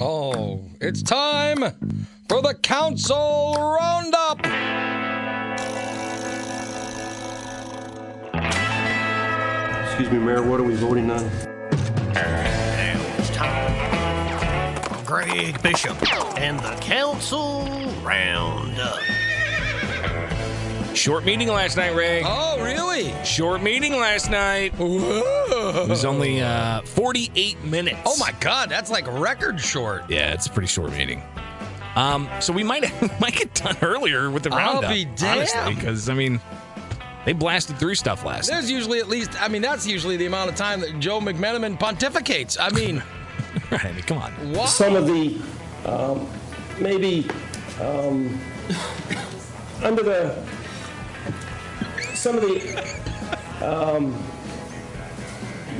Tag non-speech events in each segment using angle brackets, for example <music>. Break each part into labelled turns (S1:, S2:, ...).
S1: Oh, it's time for the council roundup.
S2: Excuse me, Mayor, what are we voting on?
S3: It's time for Greg Bishop and the council roundup.
S4: Short meeting last night, Ray.
S1: Oh, really?
S4: Short meeting last night. It was only uh, 48 minutes.
S1: Oh my God, that's like record short.
S4: Yeah, it's a pretty short meeting. Um, so we might <laughs> might get done earlier with the round.
S1: I'll
S4: roundup.
S1: be
S4: honestly,
S1: damned.
S4: because I mean, they blasted through stuff last night.
S1: There's usually at least, I mean, that's usually the amount of time that Joe McMenamin pontificates. I mean, <laughs>
S4: Right, I mean, come on.
S1: what?
S2: Some of the, um, maybe, um, under the, some of the, um,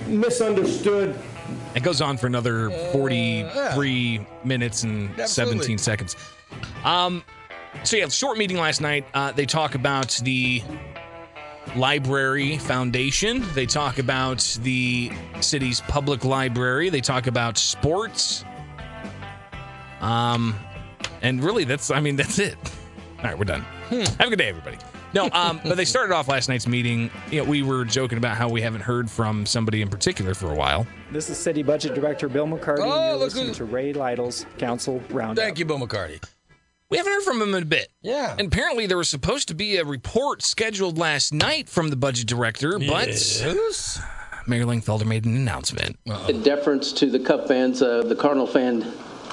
S2: misunderstood
S4: It goes on for another 43 minutes and
S1: Uh, Absolutely.
S4: 17 seconds. Um, so yeah, short meeting last night. Uh, they talk about the library foundation. They talk about the city's public library. They talk about sports. Um, and really, that's I mean that's it. All right, we're done. Have a good day, everybody. No, um, but they started off last night's meeting. You know, we were joking about how we haven't heard from somebody in particular for a while.
S5: This is City Budget Director Bill McCarty,
S1: Oh,
S5: and you're
S1: look
S5: listening
S1: who's-
S5: to Ray Lytle's Council Roundup.
S1: Thank you, Bill McCarty.
S4: We haven't heard from him in a bit.
S1: Yeah.
S4: And apparently there was supposed to be a report scheduled last night from the budget director, but
S1: Yes.
S4: Mayor Langfelder made an announcement.
S6: In deference to the Cub fans, uh, the Cardinal fan,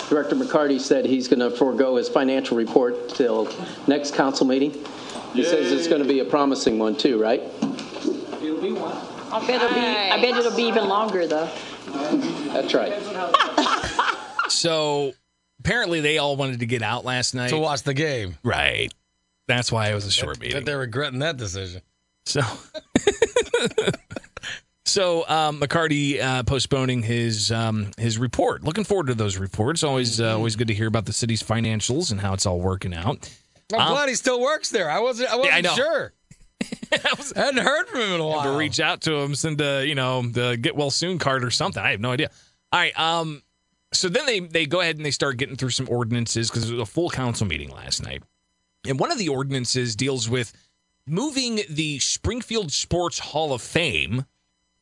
S6: Director McCarty said he's going to forego his financial report till next council meeting. He says it's going to be a promising one too, right? It'll be one.
S7: I bet it'll be. I bet it'll be even longer though.
S6: That's right. <laughs>
S4: So apparently they all wanted to get out last night.
S1: To watch the game.
S4: right. That's why it was a short
S1: Bet
S4: meeting.
S1: they're regretting that decision.
S4: So <laughs> So um, McCarty uh, postponing his um, his report. Looking forward to those reports. Always uh, always good to hear about the city's financials and how it's all working out.
S1: I'm
S4: Um,
S1: glad he still works there. I wasn't. I wasn't
S4: I
S1: sure. <laughs>
S4: I was-
S1: I hadn't heard from him in a while.
S4: to reach out to him, send a you know the get well soon card or something. I have no idea. All right. Um. So then they they go ahead and they start getting through some ordinances because it was a full council meeting last night, and one of the ordinances deals with moving the Springfield Sports Hall of Fame.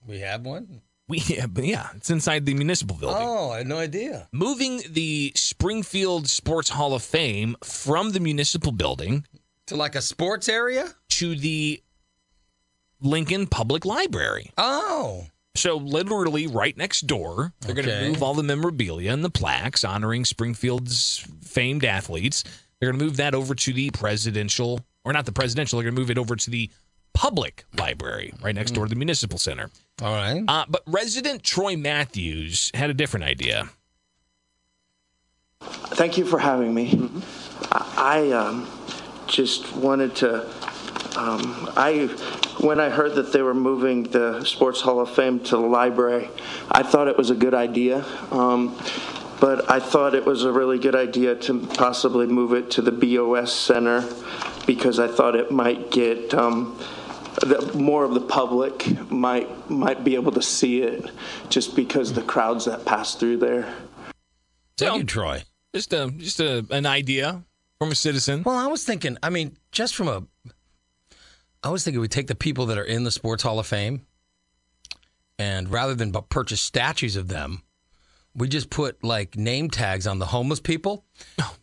S1: We have one.
S4: We <laughs> yeah, but yeah, it's inside the municipal building.
S1: Oh, I had no idea.
S4: Moving the Springfield Sports Hall of Fame from the municipal building
S1: To like a sports area.
S4: to the Lincoln Public Library.
S1: Oh,
S4: So literally right next door, they're going to move all the memorabilia and the plaques honoring Springfield's famed athletes. They're going to move that over to the presidential, or not the presidential. They're going to move it over to the public library right next door to the municipal center.
S1: all right.
S4: Uh, but resident Troy Matthews had a different idea.
S8: Thank you for having me. I, I um, just wanted to. Um, I when I heard that they were moving the Sports Hall of Fame to the library, I thought it was a good idea. Um, but I thought it was a really good idea to possibly move it to the BOS Center because I thought it might get um, the, more of the public might might be able to see it just because the crowds that pass through there.
S1: Thank
S4: So-
S1: you, Troy.
S4: Just a just a, an idea from a citizen.
S1: Well, I was thinking. I mean, just from a, I was thinking we take the people that are in the Sports Hall of Fame, and rather than bu- purchase statues of them, we just put like name tags on the homeless people,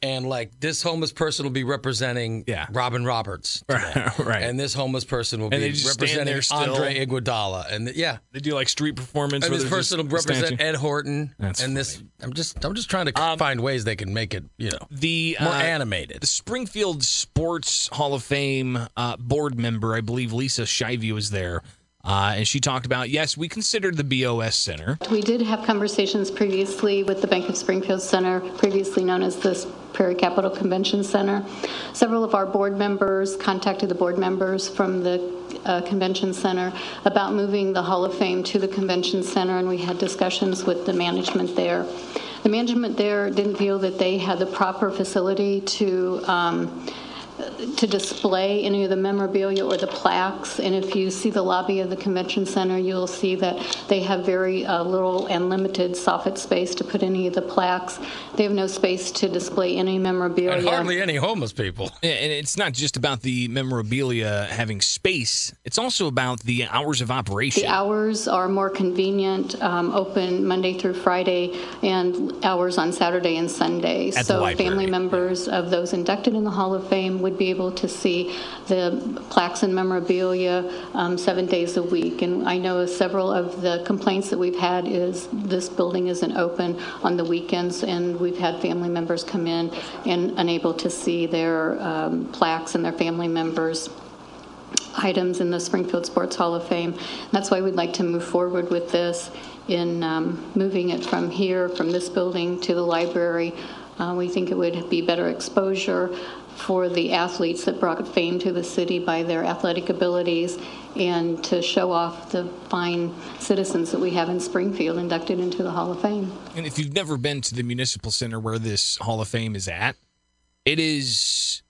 S1: and like this homeless person will be representing
S4: Yeah.
S1: Robin Roberts, <laughs> today.
S4: Right.
S1: And this homeless person will
S4: And
S1: be
S4: they just stand
S1: representing. Andre Iguodala, and th- yeah,
S4: They do like street performance.
S1: and this person will represent
S4: statue.
S1: Ed Horton,
S4: That's
S1: and this. I'm just, I'm just trying to find ways they can make it, you know,
S4: the
S1: more
S4: uh,
S1: animated.
S4: The Springfield Sports Hall of Fame uh, board member, I believe Lisa Shivey was there, uh, and she talked about yes, we considered the BOS Center.
S9: We did have conversations previously with the Bank of Springfield Center, previously known as the Prairie Capital Convention Center. Several of our board members contacted the board members from the uh, convention center about moving the Hall of Fame to the convention center, and we had discussions with the management there. The management there didn't feel that they had the proper facility to um, to display any of the memorabilia or the plaques. And if you see the lobby of the convention center, you'll see that they have very uh, little and limited soffit space to put any of the plaques. They have no space to display any memorabilia.
S1: And hardly any homeless people.
S4: Yeah, And it's not just about the memorabilia having space, it's also about the hours of operation.
S9: The hours are more convenient, um, open Monday through Friday, and hours on Saturday and Sunday.
S4: At
S9: So family members of those inducted in the Hall of Fame would be able to see the plaques and memorabilia um, seven days a week. And I know several of the complaints that we've had is this building isn't open on the weekends, and we've had family members come in and unable to see their um, plaques and their family members' items in the Springfield Sports Hall of Fame. That's why we'd like to move forward with this in um, moving it from here, from this building to the library. Uh, We think it would be better exposure for the athletes that brought fame to the city by their athletic abilities and to show off the fine citizens that we have in Springfield inducted into the Hall of Fame.
S4: And if you've never been to the Municipal Center where this Hall of Fame is at, it is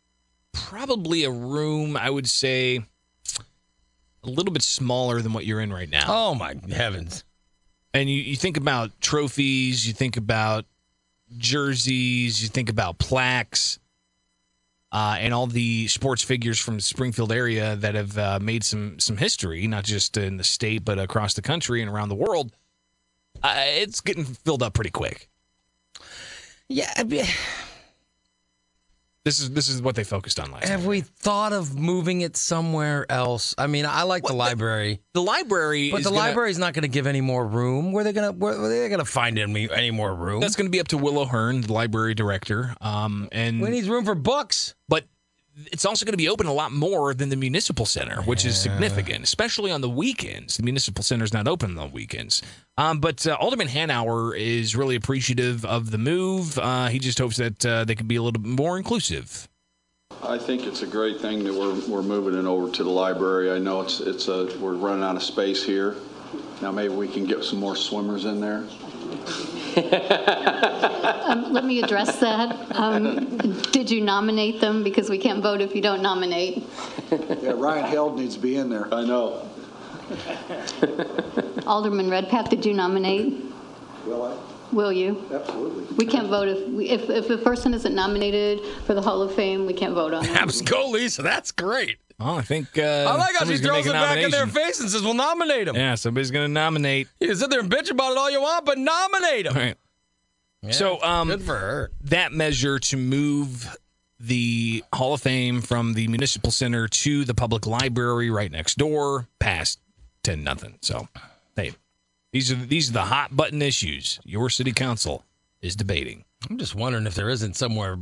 S4: probably a room, I would say, a little bit smaller than what you're in right now.
S1: Oh my heavens!
S4: And you, you think about trophies, you think about jerseys, you think about plaques, uh, and all the sports figures from Springfield area that have uh, made some some history, not just in the state but across the country and around the world. Uh, it's getting filled up pretty quick.
S1: Yeah,
S4: This is this is what they focused on last. night.
S1: have we thought of moving it somewhere else? I mean, I like the library,
S4: The library,
S1: but
S4: is
S1: the
S4: gonna-
S1: library's not going to give any more room. Where they gonna where, where they gonna find any any more room?
S4: That's going to be up to Willow Hearn, the library director. Um, and
S1: we need room for books.
S4: but it's also going to be open a lot more than the municipal center, which is significant, especially on the weekends. The municipal center is not open on the weekends. Um, but uh, Alderman Hanauer is really appreciative of the move. Uh, he just hopes that uh, they can be a little bit more inclusive.
S10: I think it's a great thing that we're, we're moving it over to the library. I know it's, it's a, we're running out of space here. Now maybe we can get some more swimmers in there. <laughs>
S9: Um, Let me address that. Um, Did you nominate them? Because we can't vote if you don't nominate.
S11: Yeah, Ryan Held needs to be in there.
S10: I know. <laughs>
S9: Alderman Redpath, did you nominate?
S11: Will I?
S9: Will you?
S11: Absolutely.
S9: We can't vote if, we- if, if a person isn't nominated for the Hall of Fame, we can't vote on it.
S1: Abscoli, so that's great.
S4: Well, I think uh,
S1: I like how she throws it back in their face and says, "We'll nominate him."
S4: Yeah, somebody's going to nominate.
S1: You can sit there and bitch about it all you want, but nominate him.
S4: All right. So, um,
S1: good for her.
S4: that measure to move the Hall of Fame from the municipal center to the public library right next door passed ten nothing. So, hey, these are these are the hot button issues your city council is debating.
S1: I'm just wondering if there isn't somewhere.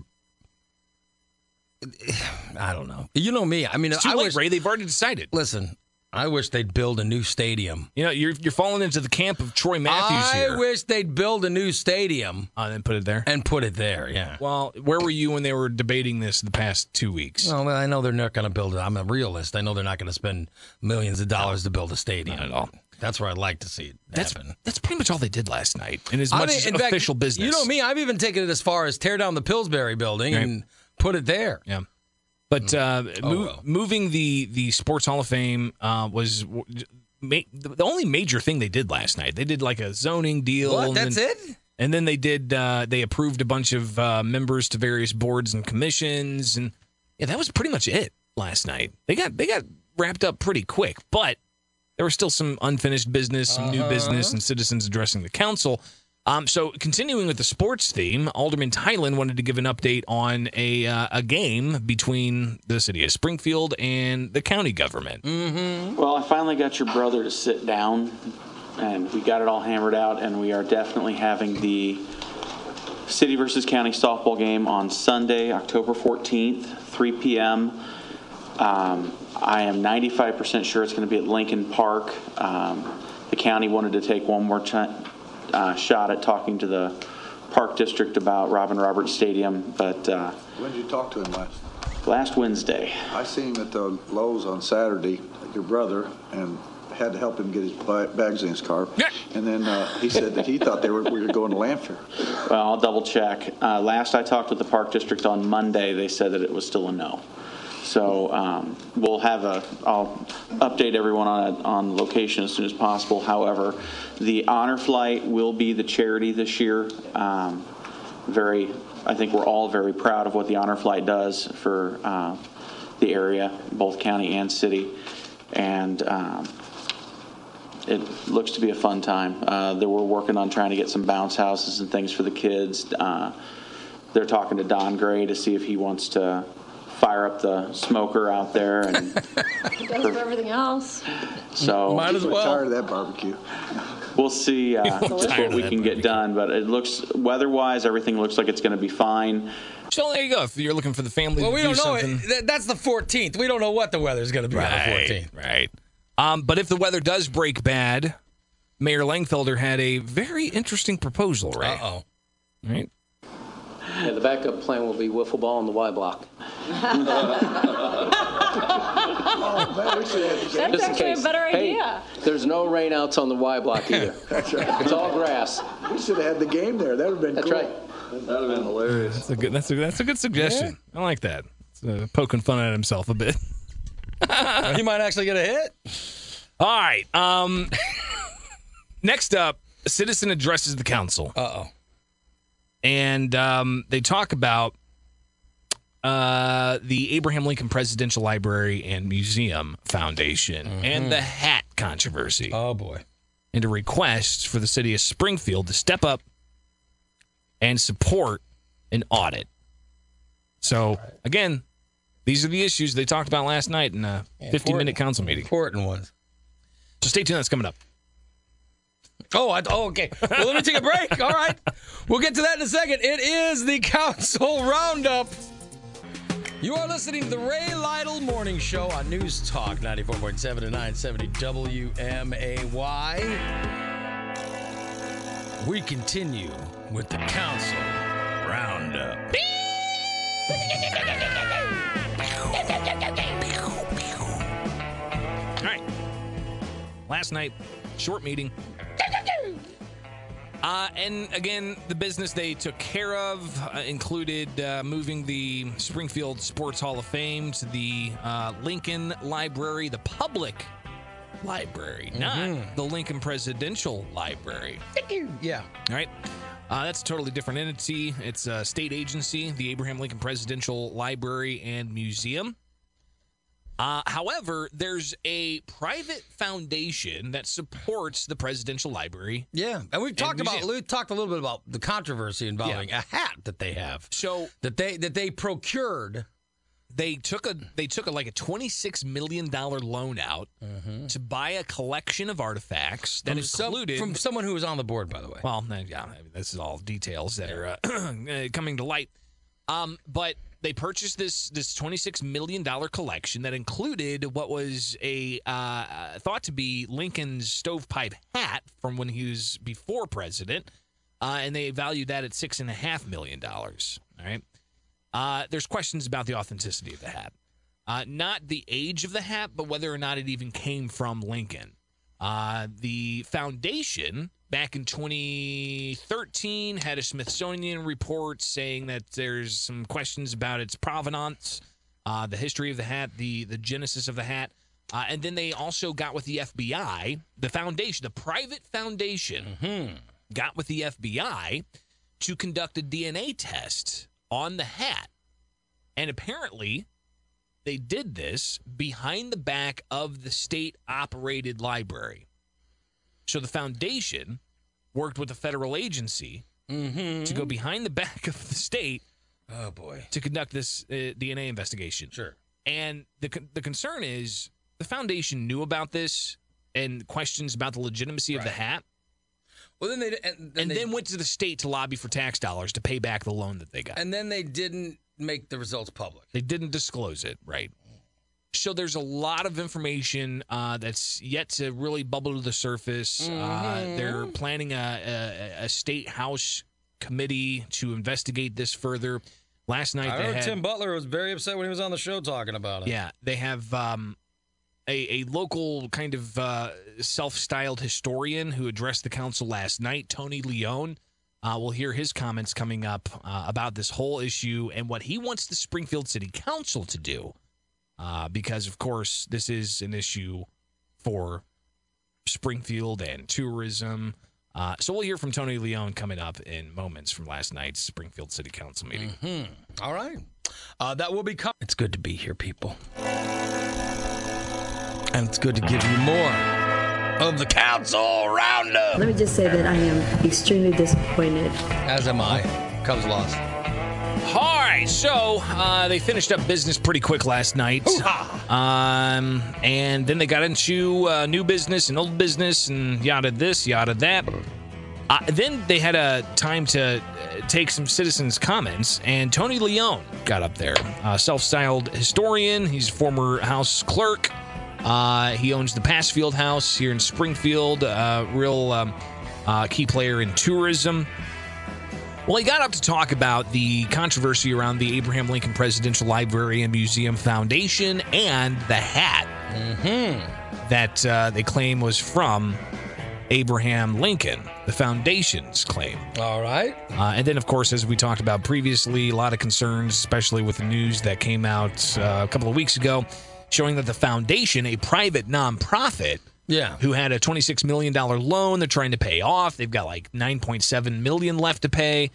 S1: <sighs> I don't know. You know me. I mean,
S4: It's too
S1: I
S4: late,
S1: wish.
S4: Ray. They've already decided.
S1: Listen, I wish they'd build a new stadium.
S4: You know, you're you're falling into the camp of Troy Matthews here.
S1: I
S4: here.
S1: wish they'd build a new stadium
S4: Uh, and put it there.
S1: and put it there. Yeah.
S4: Well, where were you when they were debating this the past two weeks?
S1: Well, I know they're not going to build it. I'm a realist. I know they're not going to spend millions of dollars to build a stadium.
S4: Not at all.
S1: That's where I'd like to see it
S4: That's
S1: happen.
S4: that's pretty much all they did last night, in as
S1: I
S4: much
S1: mean,
S4: as
S1: in fact,
S4: official business.
S1: You know me. I've even taken it as far as tear down the Pillsbury building
S4: Right.
S1: and put it there.
S4: Yeah. But uh,
S1: Oh, well.
S4: moving the the Sports Hall of Fame uh, was ma- the only major thing they did last night. They did like a zoning deal.
S1: What?
S4: and
S1: That's
S4: then,
S1: it?
S4: And then they did uh, they approved a bunch of uh, members to various boards and commissions, and yeah, that was pretty much it last night. They got they got wrapped up pretty quick, but there was still some unfinished business, some new business, and citizens addressing the council. Um, so, continuing with the sports theme, Alderman Theilen wanted to give an update on a uh, a game between the city of Springfield and the county government.
S12: Well, I finally got your brother to sit down, and we got it all hammered out, and we are definitely having the city versus county softball game on Sunday, October 14th, 3 p.m. Um, I am 95% sure it's going to be at Lincoln Park. Um, the county wanted to take one more ch- uh, shot at talking to the Park District about Robin Roberts Stadium, but uh,
S11: When did you talk to him last?
S12: last Wednesday.
S11: I seen him at the Lowe's on Saturday, your brother, and had to help him get his ba- bags in his car.
S4: Yeah.
S11: And then uh, he said that he thought they were, we were going to Lanphier.
S12: Well, I'll double check. Uh, last I talked with the Park District on Monday, they said that it was still a no. So um, we'll have a, I'll update everyone on, on location as soon as possible. However, the honor flight will be the charity this year. Um, Very, I think we're all very proud of what the honor flight does for uh, the area, both county and city. And um, it looks to be a fun time. Uh, that we're working on trying to get some bounce houses and things for the kids. Uh, they're talking to Don Gray to see if he wants to fire up the smoker out there, and <laughs>
S7: He does for everything else.
S12: so
S11: I'm tired of that barbecue.
S12: we'll see uh,
S4: People
S12: just
S4: tired
S12: what
S4: of
S12: we
S4: that
S12: can get done. But it looks weather-wise, everything looks like it's going to be fine.
S4: So there you go. If you're looking for the family
S1: Well,
S4: to
S1: we
S4: do
S1: don't know.
S4: something,
S1: It. That's the 14th. We don't know what the weather's going to be on the
S4: Right,
S1: 14th.
S4: right. Um, but if the weather does break bad, Mayor Langfelder had a very interesting proposal, right?
S1: Uh oh.
S4: Right.
S6: Yeah, the backup plan will be wiffle ball on the Y block. <laughs>
S11: Oh, man, we should have the game.
S6: Just
S7: That's
S6: in
S7: actually a
S6: case.
S7: better
S6: Hey,
S7: idea.
S6: There's no rainouts on the Y block either. <laughs>
S11: That's right.
S6: It's all grass.
S11: We should have had the game there. That would have been
S6: That's
S11: cool.
S6: right.
S10: That'd have been hilarious.
S4: That's a good. That's a that's a good suggestion. I like that. It's, uh, poking fun at himself a bit.
S1: he might actually get a hit.
S4: All right. Um. <laughs> next up, a citizen addresses the council.
S1: Uh oh.
S4: And um, they talk about uh, the Abraham Lincoln Presidential Library and Museum Foundation and the hat controversy,
S1: Oh boy.
S4: and a request for the city of Springfield to step up and support an audit. So again, these are the issues they talked about last night in a 50 minute council meeting.
S1: Important ones.
S4: So stay tuned. That's coming up.
S1: Oh, I, oh, okay. Well, let me take a break. <laughs> All right. We'll get to that in a second. It is the Council Roundup. You are listening to the Ray Lytle Morning Show on News Talk 94.7 and 970 WMAY. We continue with the Council Roundup.
S4: All right. Last night, short meeting. Uh, and again, the business they took care of uh, included uh, moving the Springfield Sports Hall of Fame to the uh, Lincoln Library, the public library, not the Lincoln Presidential Library.
S1: Yeah.
S4: All right. Uh, that's a totally different entity. It's a state agency, the Abraham Lincoln Presidential Library and Museum. Uh, however, there's a private foundation that supports the Presidential Library.
S1: Yeah. And we've talked about we talked a little bit about the controversy involving a hat that they have.
S4: So
S1: that they that they procured
S4: they took a they took a like a twenty six million dollar loan out to buy a collection of artifacts that
S1: from, some-
S4: included
S1: from someone who was on the board, by the way.
S4: Well, yeah, I mean, this is all details that are uh, <clears throat> coming to light. Um, but they purchased this this twenty six million dollar collection that included what was a uh, thought to be Lincoln's stovepipe hat from when he was before president, uh, and they valued that at six and a half million dollars. All right. Uh, there's questions about the authenticity of the hat, uh, not the age of the hat, but whether or not it even came from Lincoln. Uh, the foundation back in 2013 had a Smithsonian report saying that there's some questions about its provenance, uh, the history of the hat, the the genesis of the hat, uh, and then they also got with the FBI, the foundation, the private foundation, got with the FBI to conduct a DNA test on the hat, and apparently they did this behind the back of the state operated library. So the foundation worked with a federal agency to go behind the back <laughs> of the state
S1: Oh boy.
S4: to conduct this uh, DNA investigation.
S1: Sure.
S4: And the the concern is the foundation knew about this and questions about the legitimacy of the hat,
S1: Well, then they and,
S4: and
S1: they,
S4: then went to the state to lobby for tax dollars to pay back the loan that they got.
S1: and then they didn't make the results public.
S4: They didn't disclose it, right? So there's a lot of information uh, that's yet to really bubble to the surface. Uh, they're planning a, a, a state house committee to investigate this further. Last night
S1: I heard
S4: had,
S1: Tim Butler was very upset when he was on the show talking about it.
S4: yeah, they have um, a, a local kind of uh, self-styled historian who addressed the council last night, Tony Leone. Uh, we'll hear his comments coming up uh, about this whole issue and what he wants the Springfield City Council to do uh, because, of course, this is an issue for Springfield and tourism. Uh, so we'll hear from Tony Leone coming up in moments from last night's Springfield City Council meeting.
S1: Hmm. All right. Uh, that will be coming. It's good to be here, people. And it's good to give you more of the council roundup.
S13: Let me just say that I am extremely disappointed.
S1: As am I. Cubs lost.
S4: All right, so uh, they finished up business pretty quick last night. Um, and then they got into uh, new business and old business and yada this, yada that. Uh, then they had a time to uh, take some citizens' comments, and Tony Leone got up there. Uh, self-styled historian, he's a former House clerk. Uh, he owns the Pasfield House here in Springfield. Uh, real um, uh, key player in tourism. Well, he got up to talk about the controversy around the Abraham Lincoln Presidential Library and Museum Foundation and the hat that uh, they claim was from Abraham Lincoln, the foundation's claim.
S1: All right.
S4: Uh, and then, of course, as we talked about previously, a lot of concerns, especially with the news that came out uh, a couple of weeks ago, showing that the foundation, a private nonprofit,
S1: Yeah.
S4: who had a $26 million loan they're trying to pay off. They've got like 9.7 million left to pay.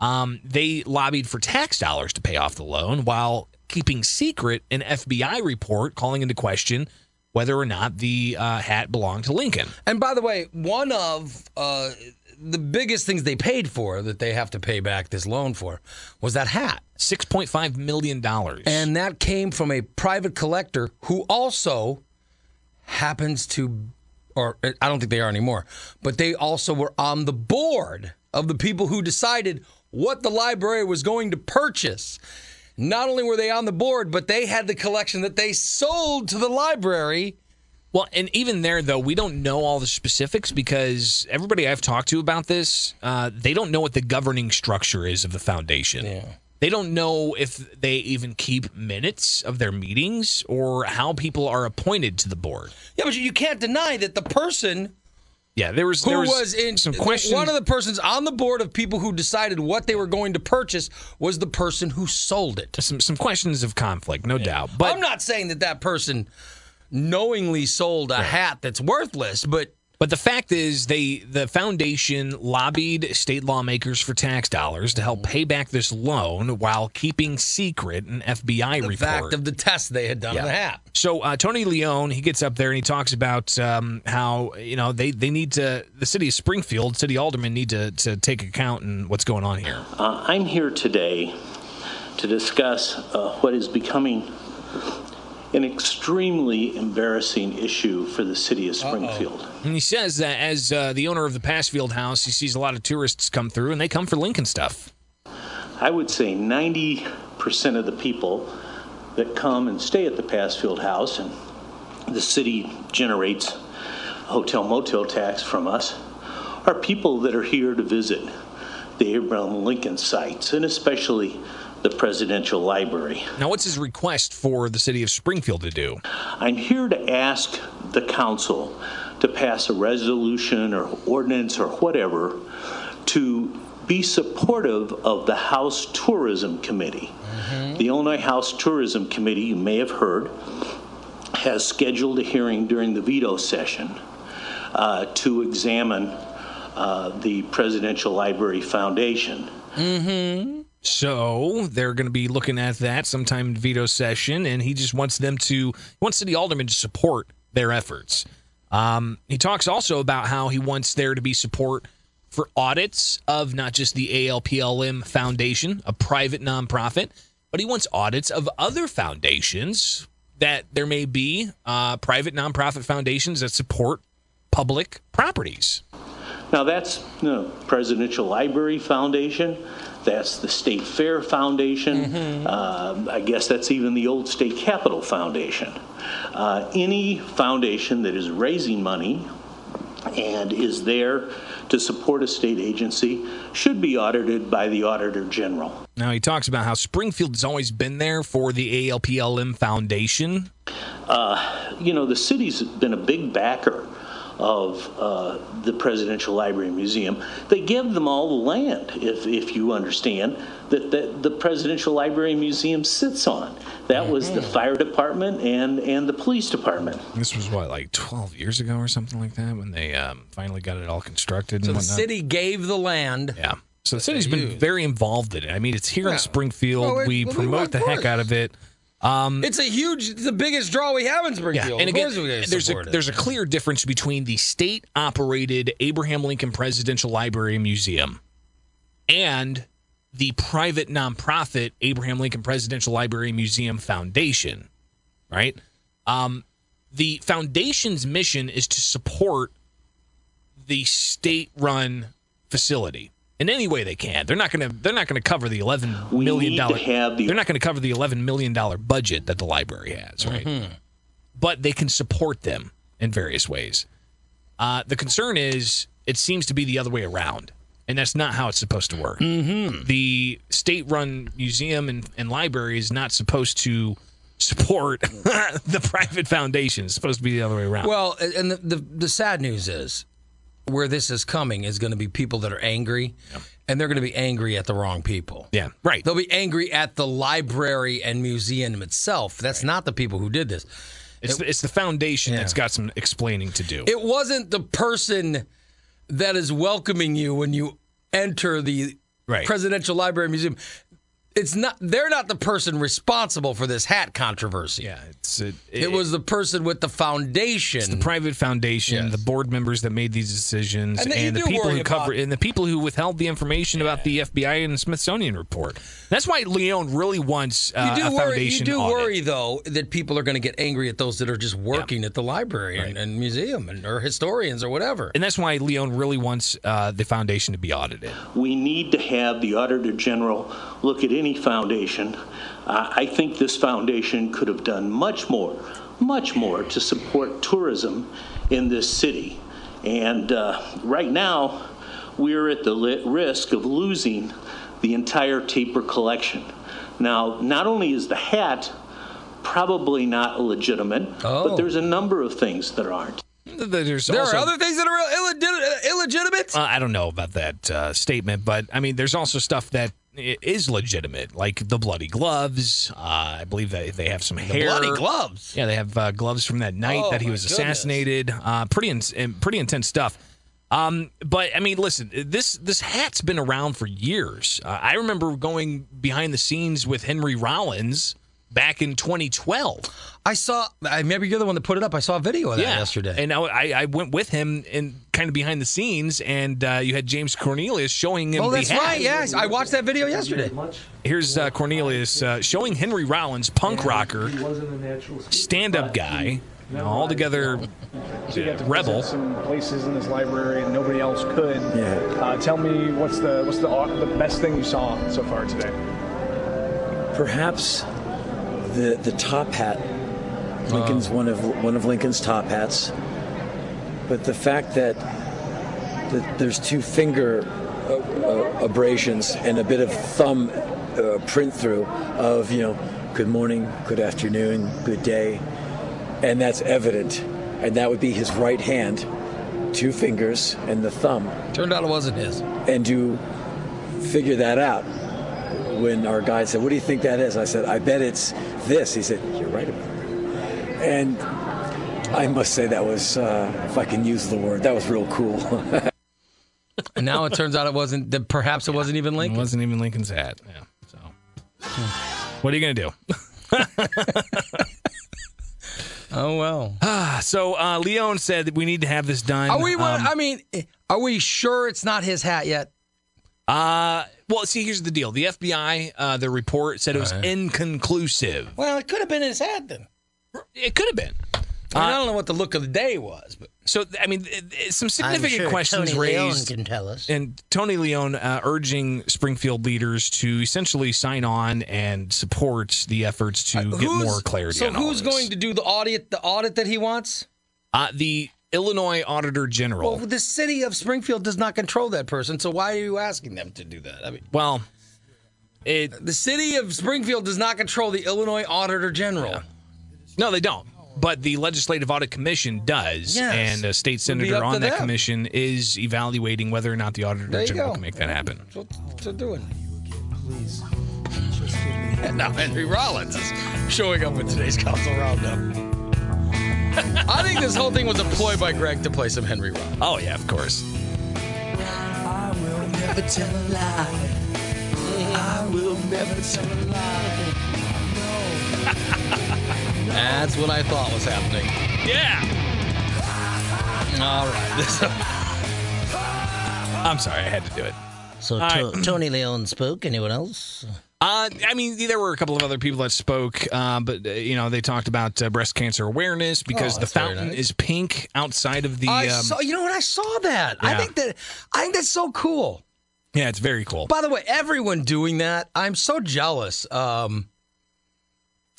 S4: Um, they lobbied for tax dollars to pay off the loan while keeping secret an FBI report calling into question whether or not the uh, hat belonged to Lincoln.
S1: And by the way, one of uh, the biggest things they paid for that they have to pay back this loan for was that hat.
S4: $6.5 million.
S1: And that came from a private collector who also happens to, or I don't think they are anymore, but they also were on the board of the people who decided what the library was going to purchase. Not only were they on the board, but they had the collection that they sold to the library.
S4: Well, and even there, though, we don't know all the specifics because everybody I've talked to about this, uh, they don't know what the governing structure is of the foundation. They don't know if they even keep minutes of their meetings or how people are appointed to the board.
S1: Yeah, but you can't deny that the person
S4: Yeah, there was
S1: who
S4: there was,
S1: was, in
S4: some questions.
S1: One of the persons on the board of people who decided what they were going to purchase was the person who sold it.
S4: Some some questions of conflict, no doubt. But
S1: I'm not saying that that person knowingly sold a hat that's worthless, but
S4: But the fact is, they the foundation lobbied state lawmakers for tax dollars to help pay back this loan while keeping secret an FBI
S1: the
S4: report.
S1: fact of the test they had done on the hat.
S4: So uh, Tony Leone, he gets up there and he talks about um, how you know they, they need to the city of Springfield, city aldermen need to to take account in what's going on here.
S14: Uh, I'm here today to discuss uh, what is becoming an extremely embarrassing issue for the city of Springfield.
S4: And he says that as uh, the owner of the Pasfield House, he sees a lot of tourists come through and they come for Lincoln stuff.
S14: I would say 90% of the people that come and stay at the Passfield House, and the city generates hotel motel tax from us, are people that are here to visit the Abraham Lincoln sites, and especially the Presidential Library.
S4: Now, what's his request for the city of Springfield to do?
S14: I'm here to ask the council to pass a resolution or ordinance or whatever to be supportive of the House Tourism Committee. The Illinois House Tourism Committee, you may have heard, has scheduled a hearing during the veto session uh, to examine uh, the Presidential Library Foundation.
S4: Mm-hmm. So they're going to be looking at that sometime in veto session, and he just wants them to wants city aldermen to support their efforts. Um, he talks also about how he wants there to be support for audits of not just the ALPLM Foundation, a private nonprofit, but he wants audits of other foundations that there may be uh, private nonprofit foundations that support public properties.
S14: Now, that's the Presidential Library Foundation. That's the State Fair Foundation. Uh, I guess that's even the old State Capitol Foundation. Uh, any foundation that is raising money and is there to support a state agency should be audited by the Auditor General.
S4: Now he talks about how Springfield has always been there for the ALPLM Foundation.
S14: Uh, you know, the city's been a big backer of uh, the Presidential Library and Museum. They give them all the land, if, if you understand, that, that the Presidential Library and Museum sits on. That was the fire department and, and the police department.
S4: This was what, like 12 years ago or something like that, when they um, finally got it all constructed.
S1: So
S4: and
S1: the
S4: whatnot?
S1: city gave the land.
S4: Yeah. So the city's been very involved in it. I mean, it's here
S1: Yeah.
S4: in Springfield.
S1: Well, it-
S4: we
S1: well,
S4: promote the heck out of it. Um,
S1: It's a huge, it's the biggest draw we have in Springfield.
S4: and
S1: of
S4: again, there's a
S1: it.
S4: there's a clear difference between the state-operated Abraham Lincoln Presidential Library and Museum and the private nonprofit Abraham Lincoln Presidential Library and Museum Foundation, right? Um, the foundation's mission is to support the state-run facility in any way they can. They're not going to they're not going to cover the 11
S14: We
S4: million
S14: need to
S4: dollar
S14: have the-
S4: They're not going to cover the 11 million dollar budget that the library has, right?
S14: Mm-hmm.
S4: But they can support them in various ways. Uh, the concern is it seems to be the other way around, and that's not how it's supposed to work.
S1: Mm-hmm.
S4: The state-run museum and, and library is not supposed to support <laughs> the private foundation. It's supposed to be the other way around.
S1: Well, and the, the the sad news is where this is coming is going to be people that are angry, and they're going to be angry at the wrong people.
S4: Yeah, right.
S1: They'll be angry at the library and museum itself. That's not the people who did this.
S4: It's the, it's the foundation that's got some explaining to do.
S1: It wasn't the person that is welcoming you when you enter the
S4: Right.
S1: Presidential Library Museum. It's not. They're not the person responsible for this hat controversy.
S4: Yeah, it's it,
S1: It, was the person with the foundation.
S4: the private foundation, the board members that made these decisions,
S1: And
S4: and, the people who cover and the people who withheld the information about the FBI and the Smithsonian report. That's why Leon really wants uh,
S1: you
S4: a
S1: do worry. You do
S4: audit.
S1: worry though that people are going to get angry at those that are just working at the library and, and museum and or historians or whatever.
S4: And that's why Leon really wants uh, the foundation to be audited.
S14: We need to have the Auditor General look at any foundation. Uh, I think this foundation could have done much more, much more to support tourism in this city. And uh, right now, we're at the li- risk of losing the entire Taper collection. Now, not only is the hat probably not legitimate, but there's a number of things that aren't.
S4: There's
S1: there
S4: also,
S1: are other things that are illegit- illegitimate.
S4: Uh, I don't know about that uh, statement, but I mean, there's also stuff that i- is legitimate, like the bloody gloves. Uh, I believe that they have some hair.
S1: bloody gloves?
S4: Yeah, they have uh, gloves from that night
S1: Oh,
S4: that he was assassinated. Uh, pretty, in, pretty intense stuff. Um, but I mean, listen, this this hat's been around for years. Uh, I remember going behind the scenes with Henry Rollins back in 2012.
S1: I saw. I maybe you're the one that put it up. I saw a video of that yesterday.
S4: And I, I I went with him in kind of behind the scenes, and uh, you had James Cornelius showing him
S1: oh,
S4: the
S1: that's
S4: hat.
S1: right. Yes, I watched that video yesterday.
S4: Here's uh, Cornelius uh, showing Henry Rollins, punk rocker, stand up guy, you all together
S5: So you got to
S4: rebel.
S5: some places in this library and nobody else could. Yeah. Uh, tell me what's the what's the the best thing you saw so far today?
S15: Perhaps the the top hat. Lincoln's one of one of Lincoln's top hats. But the fact that that there's two finger uh, uh, abrasions and a bit of thumb uh, print through of you know good morning, good afternoon, good day, and that's evident, and that would be his right hand, two fingers and the thumb.
S1: Turned out it wasn't his.
S15: And you figure that out when our guide said, "What do you think that is?" I said, "I bet it's this." He said, "You're right about it." And I must say that was, uh, if I can use the word, that was real cool. <laughs>
S1: And now it turns out it wasn't. That perhaps it wasn't even
S4: It
S1: Lincoln.
S4: wasn't even Lincoln's hat. Yeah. So, what are you gonna do? <laughs>
S1: Oh well.
S4: Ah, so uh, Leon said that we need to have this done.
S1: Are we?
S4: Um,
S1: I mean, are we sure it's not his hat yet?
S4: Uh, well, see, here's the deal. The FBI, uh, the report said it was
S1: Right.
S4: inconclusive.
S1: Well, it could have been his hat then.
S4: It could have been.
S1: I, mean, I don't know what the look of the day was, but
S4: So, I mean, it- it- some significant
S1: sure
S4: questions
S1: Tony Leon
S4: raised.
S1: can tell us.
S4: And Tony Leon uh, urging Springfield leaders to essentially sign on and support the efforts to get more clarity
S1: So
S4: on all
S1: who's
S4: this.
S1: going to do the audit? The audit that he wants?
S4: Uh, the Illinois Auditor General.
S1: Well, the city of Springfield does not control that person, so why are you asking them to do that? I mean,
S4: well, it
S1: the city of Springfield does not control the Illinois Auditor General.
S4: no, they don't. but the Legislative Audit Commission does,
S1: Yes.
S4: and a state senator on that
S1: them.
S4: commission is evaluating whether or not the Auditor
S1: There
S4: General
S1: go.
S4: can make that happen.
S1: That's what they're doing. And <laughs> now Henry Rollins is showing up in today's council roundup. I think this whole thing was a ploy by Greg to play some Henry Rollins.
S4: Oh yeah, of course.
S16: I will never tell a lie. I will never tell a lie. <laughs>
S1: That's what I thought was happening.
S4: Yeah.
S1: All right. This, <laughs>
S4: I'm sorry, I had to do it.
S17: So to-
S4: right.
S17: Tony Leone spoke. Anyone else?
S4: Uh, I mean, there were a couple of other people that spoke, uh, but uh, you know, they talked about uh, breast cancer awareness because
S1: Oh,
S4: the fountain
S1: nice.
S4: is pink outside of the.
S1: I
S4: um,
S1: saw. You know what? I saw that. I think that. I think that's so cool.
S4: yeah, it's very cool.
S1: By the way, everyone doing that, I'm so jealous. Um,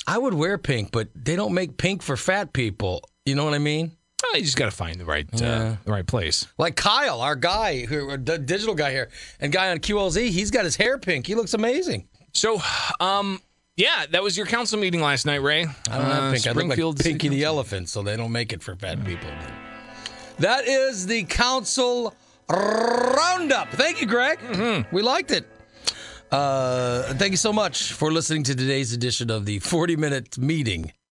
S1: I would wear pink, but they don't make pink for fat people. You know what I mean?
S4: Oh, you just got to find the right, uh, the right place.
S1: Like Kyle, our guy, who, digital guy here, and guy on QLZ, he's got his hair pink. He looks amazing.
S4: So, um, yeah, that was your council meeting last night, Ray.
S1: I don't
S4: Uh,
S1: pink. I look like Pinky the elephant, so they don't make it for fat people. That is the council roundup. Thank you, Greg.
S4: Mm-hmm.
S1: We liked it. Uh, thank you so much for listening to today's edition of the 40 minute meeting